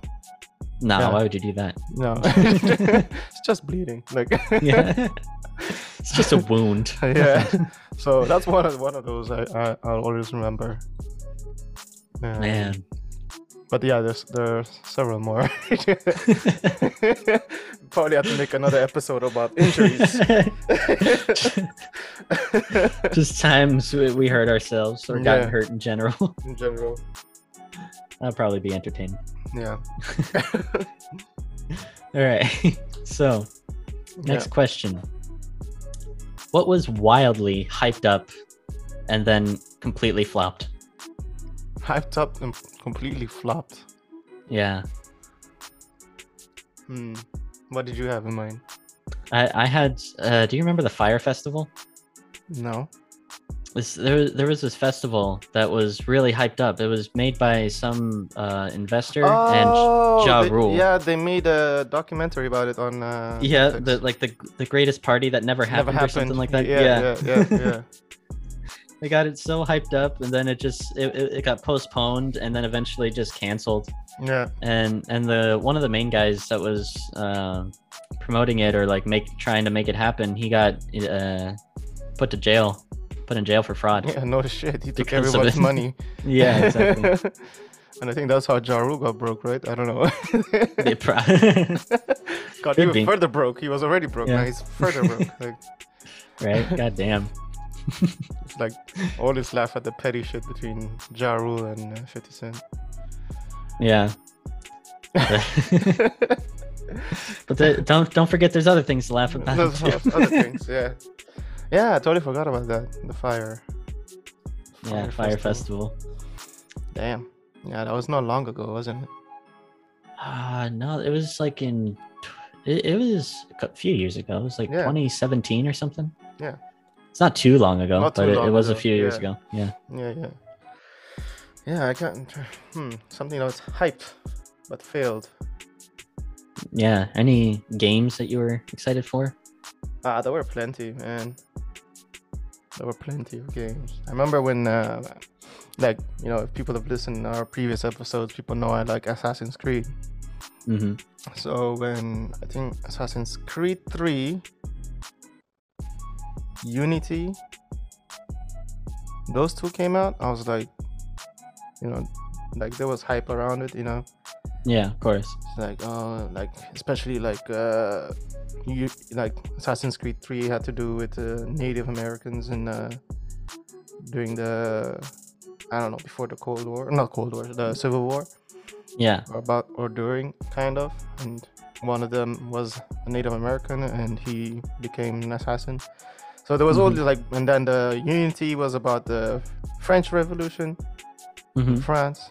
[SPEAKER 2] No,
[SPEAKER 1] Yeah.
[SPEAKER 2] why would you do that?
[SPEAKER 1] No, it's just bleeding. Like
[SPEAKER 2] Yeah. it's just a wound.
[SPEAKER 1] yeah. So that's one of one of those I, I I'll always remember. Um,
[SPEAKER 2] Man.
[SPEAKER 1] But yeah, there's there's several more. Probably have to make another episode about injuries.
[SPEAKER 2] just times we hurt ourselves or gotten
[SPEAKER 1] Yeah.
[SPEAKER 2] hurt in general.
[SPEAKER 1] in general.
[SPEAKER 2] That'd probably be entertaining.
[SPEAKER 1] Yeah.
[SPEAKER 2] All right. So, next
[SPEAKER 1] Yeah.
[SPEAKER 2] question. What was wildly hyped up and then completely flopped?
[SPEAKER 1] Hyped up and completely flopped.
[SPEAKER 2] Yeah.
[SPEAKER 1] Hmm. What did you have in mind?
[SPEAKER 2] I, I had uh, do you remember the Fyre festival?
[SPEAKER 1] No.
[SPEAKER 2] This, there, there was this festival that was really hyped up. It was made by some uh, investor and Ja Rule.
[SPEAKER 1] Oh, Yeah, they made a documentary about it on. Uh,
[SPEAKER 2] yeah,
[SPEAKER 1] Netflix.
[SPEAKER 2] the like the the greatest party that never happened,
[SPEAKER 1] Never
[SPEAKER 2] happened, or something like that.
[SPEAKER 1] Yeah, yeah, yeah, yeah.
[SPEAKER 2] they got it so hyped up, and then it just it, it, it got postponed, and then eventually just canceled.
[SPEAKER 1] yeah.
[SPEAKER 2] And and the one of the main guys that was uh, promoting it or like make trying to make it happen, he got uh, put to jail, put in jail for fraud.
[SPEAKER 1] Yeah, no shit. He took
[SPEAKER 2] Because
[SPEAKER 1] everybody's money.
[SPEAKER 2] Yeah, exactly.
[SPEAKER 1] and I think that's how Ja Rule got broke, right? I don't know.
[SPEAKER 2] They pro-
[SPEAKER 1] got even
[SPEAKER 2] be.
[SPEAKER 1] further broke. He was already broke. Now
[SPEAKER 2] Yeah.
[SPEAKER 1] he's further broke. Like,
[SPEAKER 2] right? God damn.
[SPEAKER 1] it's like always laugh at the petty shit between Ja Rule and uh, 50 Cent.
[SPEAKER 2] Yeah. but the, don't don't forget, there's other things to laugh about.
[SPEAKER 1] Other things, yeah. Yeah, I totally forgot about that. The Fyre.
[SPEAKER 2] yeah, Fyre Festival.
[SPEAKER 1] Damn. Yeah, that was not long ago, wasn't it?
[SPEAKER 2] Uh no, it was like in it, it was a few years ago. It was like
[SPEAKER 1] Yeah.
[SPEAKER 2] 2017 or something.
[SPEAKER 1] Yeah.
[SPEAKER 2] It's not too long ago,
[SPEAKER 1] Not
[SPEAKER 2] but it, it was a few years
[SPEAKER 1] yeah.
[SPEAKER 2] ago. Yeah.
[SPEAKER 1] Yeah, yeah. Yeah, I can't. Hmm, something that was hyped but failed.
[SPEAKER 2] Yeah. Any games that you were excited for?
[SPEAKER 1] Ah, there were plenty, man. There were plenty of games. I remember when, uh, like, you know, if people have listened to our previous episodes, people know I like Assassin's Creed.
[SPEAKER 2] hmm
[SPEAKER 1] So when I think Assassin's Creed 3, Unity, those two came out, I was like, you know, like there was hype around it, you know.
[SPEAKER 2] Yeah, of course.
[SPEAKER 1] It's like uh like especially like uh you like Assassin's Creed 3 had to do with uh, Native Americans and uh during the I don't know before the Cold War not Cold War the Civil War
[SPEAKER 2] Yeah.
[SPEAKER 1] or about or during kind of and one of them was a Native American and he became an assassin so there was all
[SPEAKER 2] Mhm.
[SPEAKER 1] this like and then the Unity was about the French Revolution
[SPEAKER 2] hmm
[SPEAKER 1] France.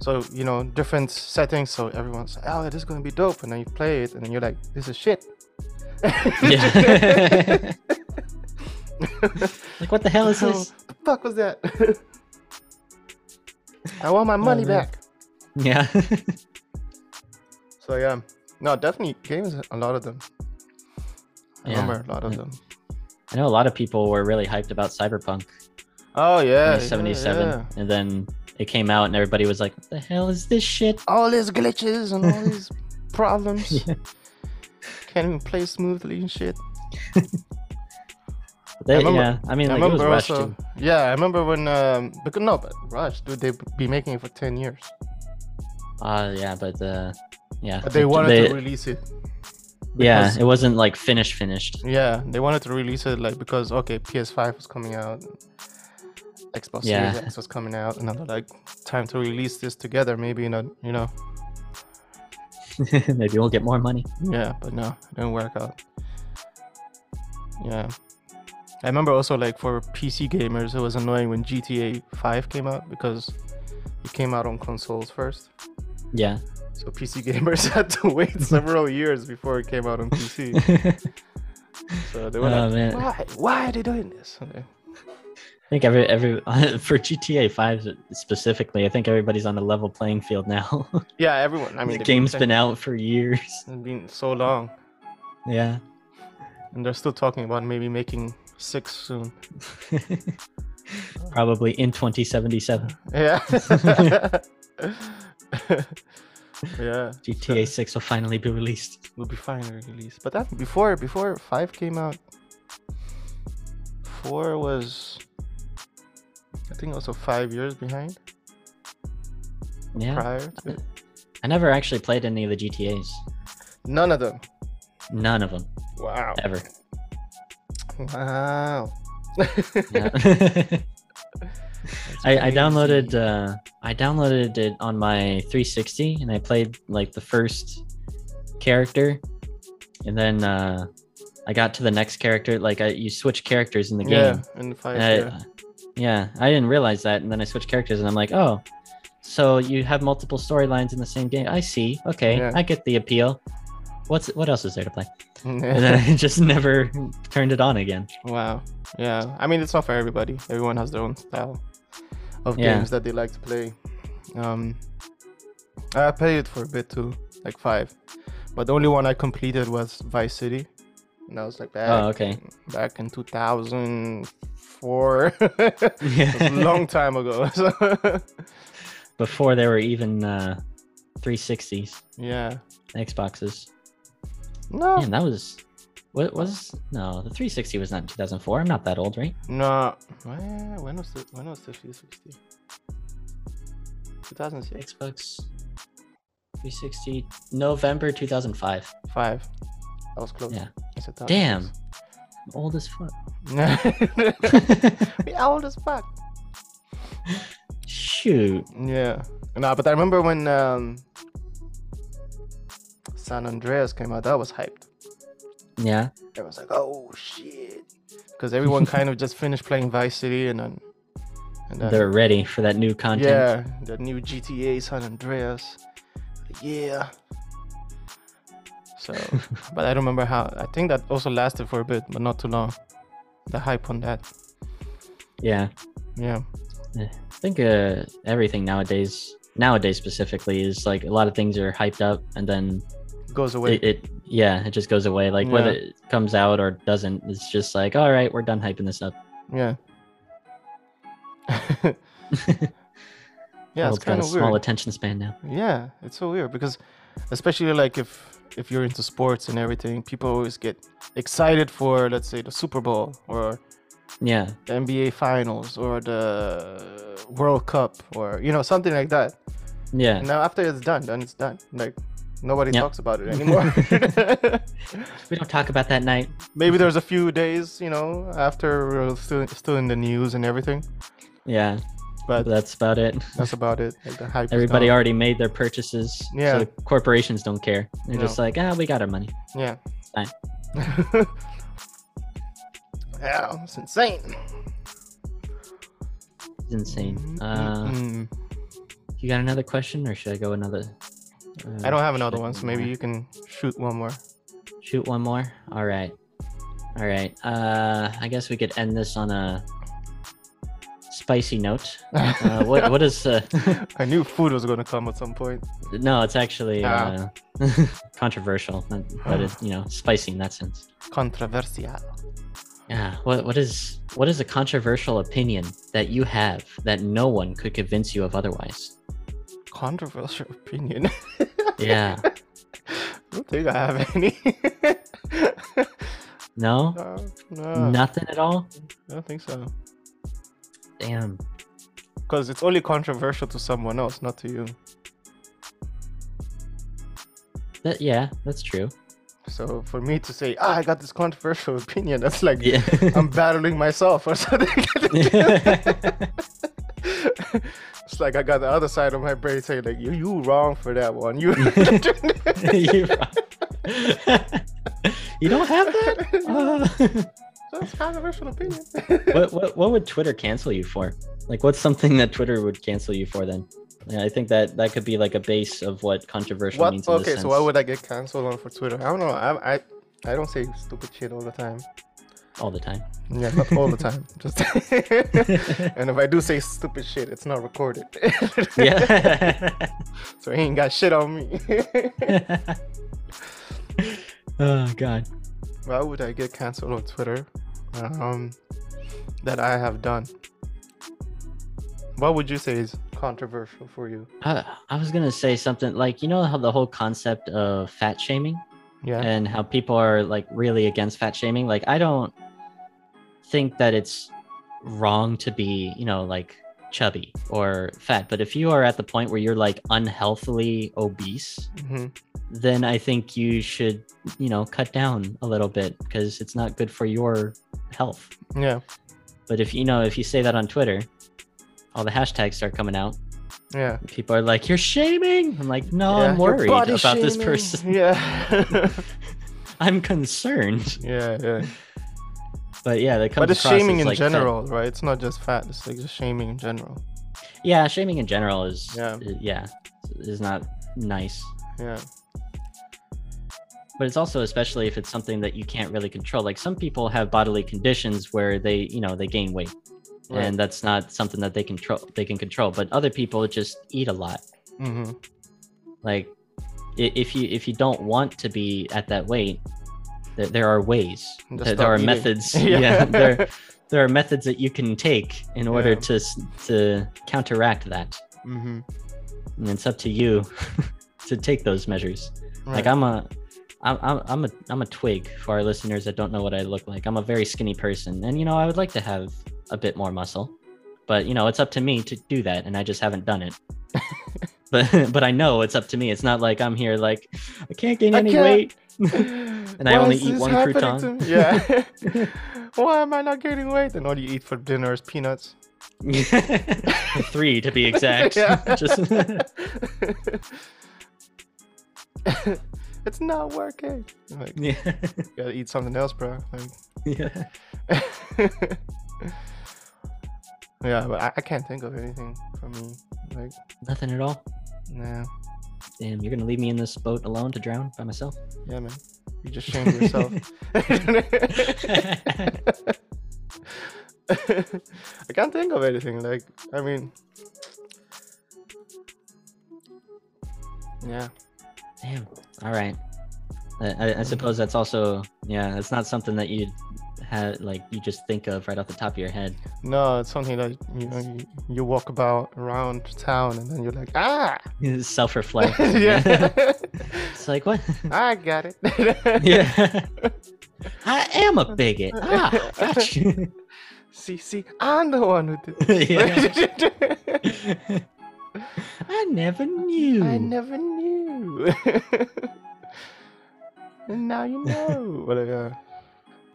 [SPEAKER 1] So you know, different settings. So everyone's like, "Oh, this is gonna be dope," and then you play it, and then you're like, "This is shit."
[SPEAKER 2] Yeah. like what the hell is
[SPEAKER 1] Oh,
[SPEAKER 2] this?
[SPEAKER 1] the fuck was that? I want my money oh,
[SPEAKER 2] man.
[SPEAKER 1] back.
[SPEAKER 2] Yeah.
[SPEAKER 1] So yeah, no, definitely games. A lot of them. I
[SPEAKER 2] Yeah,
[SPEAKER 1] remember a lot of them.
[SPEAKER 2] I know a lot of people were really hyped about Cyberpunk
[SPEAKER 1] Oh yeah, yeah, yeah.
[SPEAKER 2] and then it came out, and everybody was like, "What the hell is this shit?"
[SPEAKER 1] All these glitches and all these problems.
[SPEAKER 2] Yeah.
[SPEAKER 1] Can't even play smoothly and shit.
[SPEAKER 2] They,
[SPEAKER 1] remember-
[SPEAKER 2] yeah, I mean,
[SPEAKER 1] I
[SPEAKER 2] like it was
[SPEAKER 1] remember
[SPEAKER 2] rushed.
[SPEAKER 1] also.
[SPEAKER 2] too.
[SPEAKER 1] Yeah, I remember when. Um, because no, but Rush, dude, they be making it for ten years.
[SPEAKER 2] Uh, yeah, but uh, yeah,
[SPEAKER 1] But they wanted
[SPEAKER 2] they-
[SPEAKER 1] to release it.
[SPEAKER 2] yeah, it wasn't like finished, finished.
[SPEAKER 1] Yeah, they wanted to release it like because okay, PS5 was coming out, Xbox
[SPEAKER 2] Yeah.
[SPEAKER 1] Series X was coming out, and they're like, time to release this together. Maybe in a you know,
[SPEAKER 2] Maybe we'll get more money.
[SPEAKER 1] yeah, but no, it didn't work out. Yeah, I remember also like for PC gamers, it was annoying when GTA 5 came out because it came out on consoles first.
[SPEAKER 2] Yeah.
[SPEAKER 1] So PC gamers had to wait several years before it came out on PC. So they were
[SPEAKER 2] Oh,
[SPEAKER 1] like,
[SPEAKER 2] man.
[SPEAKER 1] why? Why are they doing this? Okay.
[SPEAKER 2] I think every every for GTA Five specifically, I think everybody's on a level playing field now.
[SPEAKER 1] Yeah, everyone. I mean,
[SPEAKER 2] the game's
[SPEAKER 1] been,
[SPEAKER 2] been out for years.
[SPEAKER 1] It's been so long,
[SPEAKER 2] Yeah.
[SPEAKER 1] and they're still talking about maybe making six soon.
[SPEAKER 2] Probably in 2077.
[SPEAKER 1] Yeah. Yeah.
[SPEAKER 2] GTA 6 will finally be released.
[SPEAKER 1] will be finally released. But that before before five came out, four was I think also five years behind
[SPEAKER 2] Yeah.
[SPEAKER 1] prior to
[SPEAKER 2] I never actually played any of the GTAs.
[SPEAKER 1] none of them.
[SPEAKER 2] None of them
[SPEAKER 1] Wow.
[SPEAKER 2] ever.
[SPEAKER 1] Wow.
[SPEAKER 2] I, I downloaded uh, I downloaded it on my 360 and I played like the first character and then uh, I got to the next character like I, you switch characters in the game.
[SPEAKER 1] yeah, in the five.
[SPEAKER 2] And I-
[SPEAKER 1] yeah.
[SPEAKER 2] Yeah, I didn't realize that and then I switched characters and I'm like, "Oh, so you have multiple storylines in the same game. I see. Okay,
[SPEAKER 1] Yeah.
[SPEAKER 2] I get the appeal. What's what else is there to play?" And then I just never turned it on again.
[SPEAKER 1] wow. Yeah. I mean, it's not for everybody. Everyone has their own style of
[SPEAKER 2] Yeah.
[SPEAKER 1] games that they like to play. Um, I played it for a bit too, like five. But the only one I completed was Vice City. And that was like back,
[SPEAKER 2] Oh, okay.
[SPEAKER 1] back in 2004. It a long time ago.
[SPEAKER 2] Before there were even uh, 360s,
[SPEAKER 1] yeah.
[SPEAKER 2] Xboxes.
[SPEAKER 1] No,
[SPEAKER 2] Man, that was what was no the 360 was not in 2004. I'm not that old, right?
[SPEAKER 1] no. When, when was the when was the 360? 2006.
[SPEAKER 2] Xbox 360 November 2005.
[SPEAKER 1] Five. I was close.
[SPEAKER 2] Yeah.
[SPEAKER 1] I said that.
[SPEAKER 2] Damn, I'm old as fuck.
[SPEAKER 1] we old as fuck.
[SPEAKER 2] Shoot.
[SPEAKER 1] Yeah. No, but I remember when um, San Andreas came out. That was hyped.
[SPEAKER 2] Yeah.
[SPEAKER 1] Everyone's like, "Oh shit," because everyone kind of just finished playing Vice City and then, and then
[SPEAKER 2] They're ready for that new content.
[SPEAKER 1] yeah, the new GTA San Andreas. Yeah. So, but I don't remember how. I think that also lasted for a bit, but not too long. The hype on that.
[SPEAKER 2] Yeah.
[SPEAKER 1] Yeah.
[SPEAKER 2] I think uh, everything nowadays, nowadays specifically, is like a lot of things are hyped up and then
[SPEAKER 1] Goes away.
[SPEAKER 2] it, it yeah, it just goes away. Like whether it comes out or doesn't, it's just like, all right, we're done hyping this up.
[SPEAKER 1] yeah. yeah, it's kind
[SPEAKER 2] a
[SPEAKER 1] of
[SPEAKER 2] small attention span now.
[SPEAKER 1] Yeah, it's so weird because, especially like if if you're into sports and everything, people always get excited for let's say the Super Bowl or
[SPEAKER 2] Yeah,
[SPEAKER 1] the NBA Finals or the World Cup or you know something like that.
[SPEAKER 2] yeah.
[SPEAKER 1] And now after it's done, then it's done. Like nobody
[SPEAKER 2] Yep.
[SPEAKER 1] talks about it anymore.
[SPEAKER 2] We don't talk about that night.
[SPEAKER 1] Maybe there's a few days, you know, after we're still still in the news and everything,
[SPEAKER 2] Yeah,
[SPEAKER 1] but
[SPEAKER 2] that's about it.
[SPEAKER 1] that's about it. Like the hype.
[SPEAKER 2] Everybody
[SPEAKER 1] gone.
[SPEAKER 2] already made their purchases.
[SPEAKER 1] Yeah.
[SPEAKER 2] So corporations don't care. They're
[SPEAKER 1] No.
[SPEAKER 2] just like, ah, we got our money.
[SPEAKER 1] Yeah.
[SPEAKER 2] Fine.
[SPEAKER 1] yeah, it's insane.
[SPEAKER 2] It's insane.
[SPEAKER 1] Mm,
[SPEAKER 2] Uh,
[SPEAKER 1] mm, mm.
[SPEAKER 2] you got another question, or should I go another?
[SPEAKER 1] I don't have another one, so maybe
[SPEAKER 2] more?
[SPEAKER 1] you can shoot one more.
[SPEAKER 2] shoot one more. All right, all right. Uh, I guess we could end this on a spicy note. Uh, what what is? Uh,
[SPEAKER 1] I knew food was going to come at some point.
[SPEAKER 2] no, it's actually
[SPEAKER 1] Ah.
[SPEAKER 2] uh, controversial, but it's you know spicy in that sense.
[SPEAKER 1] Controversial.
[SPEAKER 2] Yeah. What what is what is a controversial opinion that you have that no one could convince you of otherwise?
[SPEAKER 1] Controversial opinion.
[SPEAKER 2] Yeah.
[SPEAKER 1] I don't think I have any.
[SPEAKER 2] No.
[SPEAKER 1] no, no,
[SPEAKER 2] Nothing at all.
[SPEAKER 1] I don't think so.
[SPEAKER 2] Damn.
[SPEAKER 1] Because it's only controversial to someone else, not to you.
[SPEAKER 2] That yeah, that's true.
[SPEAKER 1] So for me to say, ah, I got this controversial opinion, that's like
[SPEAKER 2] Yeah.
[SPEAKER 1] I'm battling myself or something. it's like I got the other side of my brain saying like you you wrong for that one. You
[SPEAKER 2] you, you don't have that. Uh,
[SPEAKER 1] That's controversial opinion.
[SPEAKER 2] what, what what would Twitter cancel you for? Like, what's something that Twitter would cancel you for then? Yeah, I think that that could be like a base of what controversial
[SPEAKER 1] what?
[SPEAKER 2] means. In
[SPEAKER 1] Okay,
[SPEAKER 2] this
[SPEAKER 1] so why
[SPEAKER 2] sense.
[SPEAKER 1] would I get canceled on for Twitter? I don't know. I I I don't say stupid shit all the time.
[SPEAKER 2] all the time?
[SPEAKER 1] Yeah, not all the time. Just and if I do say stupid shit, it's not recorded.
[SPEAKER 2] yeah.
[SPEAKER 1] so he ain't got shit on me.
[SPEAKER 2] oh God.
[SPEAKER 1] Why would I get canceled on Twitter? Um, that I have done. What would you say is controversial for you?
[SPEAKER 2] I, I was gonna say something like you know how the whole concept of fat shaming
[SPEAKER 1] Yeah.
[SPEAKER 2] and how people are like really against fat shaming. Like I don't think that it's wrong to be you know like chubby or fat, but if you are at the point where you're like unhealthily obese,
[SPEAKER 1] hmm
[SPEAKER 2] then I think you should you know cut down a little bit because it's not good for your health.
[SPEAKER 1] Yeah.
[SPEAKER 2] But if you know if you say that on Twitter, all the hashtags start coming out.
[SPEAKER 1] Yeah.
[SPEAKER 2] People are like, "You're shaming." I'm like, "No,
[SPEAKER 1] Yeah,
[SPEAKER 2] I'm worried about this person.
[SPEAKER 1] Yeah.
[SPEAKER 2] I'm concerned."
[SPEAKER 1] yeah. Yeah.
[SPEAKER 2] But yeah, that comes
[SPEAKER 1] But it's shaming in
[SPEAKER 2] like, fat-
[SPEAKER 1] general, right? It's not just fat. It's like just shaming in general.
[SPEAKER 2] Yeah, shaming in general is
[SPEAKER 1] yeah,
[SPEAKER 2] yeah is not nice.
[SPEAKER 1] Yeah.
[SPEAKER 2] But it's also especially if it's something that you can't really control. Like some people have bodily conditions where they, you know, they gain weight,
[SPEAKER 1] Right.
[SPEAKER 2] and that's not something that they control. They can control. But other people just eat a lot.
[SPEAKER 1] Mm-hmm.
[SPEAKER 2] Like if you if you don't want to be at that weight, there, there are ways. There, there are
[SPEAKER 1] eating.
[SPEAKER 2] methods. yeah, there there are methods that you can take in order
[SPEAKER 1] Yeah.
[SPEAKER 2] to to counteract that.
[SPEAKER 1] mm-hmm.
[SPEAKER 2] and it's up to you to take those measures. Like I'm a, I'm, I'm I'm a I'm a twig for our listeners that don't know what I look like. I'm a very skinny person, and you know I would like to have a bit more muscle, but you know it's up to me to do that, and I just haven't done it. but but I know it's up to me. It's not like I'm here like I can't gain
[SPEAKER 1] I
[SPEAKER 2] any
[SPEAKER 1] can't.
[SPEAKER 2] weight.
[SPEAKER 1] and
[SPEAKER 2] I only eat one crouton.
[SPEAKER 1] Yeah. Why am I not gaining weight? And all you eat for dinner is peanuts.
[SPEAKER 2] Three to be exact.
[SPEAKER 1] Yeah.
[SPEAKER 2] just
[SPEAKER 1] it's not working. Like,
[SPEAKER 2] yeah,
[SPEAKER 1] gotta eat something else, bro. Like,
[SPEAKER 2] yeah.
[SPEAKER 1] yeah, but I, I can't think of anything for me. Like,
[SPEAKER 2] Nothing at all.
[SPEAKER 1] nah,
[SPEAKER 2] Damn, you're gonna leave me in this boat alone to drown by myself?
[SPEAKER 1] yeah, man. You just shamed yourself. I can't think of anything. Like, I mean, yeah,
[SPEAKER 2] Damn. All right. I, I, suppose that's also yeah. It's not something that you had like you just think of right off the top of your head.
[SPEAKER 1] no, it's something that you know you, you walk about around town and then you're like, ah,
[SPEAKER 2] Self reflect.
[SPEAKER 1] yeah,
[SPEAKER 2] it's like what?
[SPEAKER 1] I got it.
[SPEAKER 2] yeah. I am a bigot. Ah, got you.
[SPEAKER 1] see, see, I'm the one who did.
[SPEAKER 2] Yeah. I never knew.
[SPEAKER 1] I never knew. and now you know.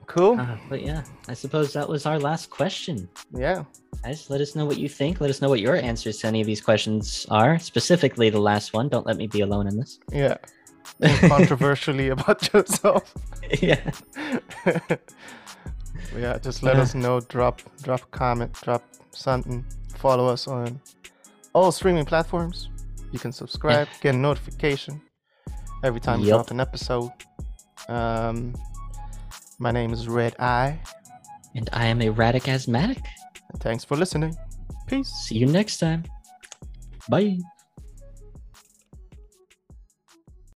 [SPEAKER 1] Uh, cool.
[SPEAKER 2] Uh, but yeah, I suppose that was our last question.
[SPEAKER 1] yeah.
[SPEAKER 2] Guys, let us know what you think. Let us know what your answers to any of these questions are. Specifically, the last one. Don't let me be alone in this.
[SPEAKER 1] Yeah. Controversially about yourself.
[SPEAKER 2] yeah.
[SPEAKER 1] yeah, just let
[SPEAKER 2] Uh.
[SPEAKER 1] us know. Drop drop comment, drop something. Follow us on all streaming platforms. You can subscribe, get a notification every time we drop an episode. Um, my name is Red Eye.
[SPEAKER 2] And I am erratic asthmatic.
[SPEAKER 1] And thanks for listening. Peace.
[SPEAKER 2] See you next time. Bye.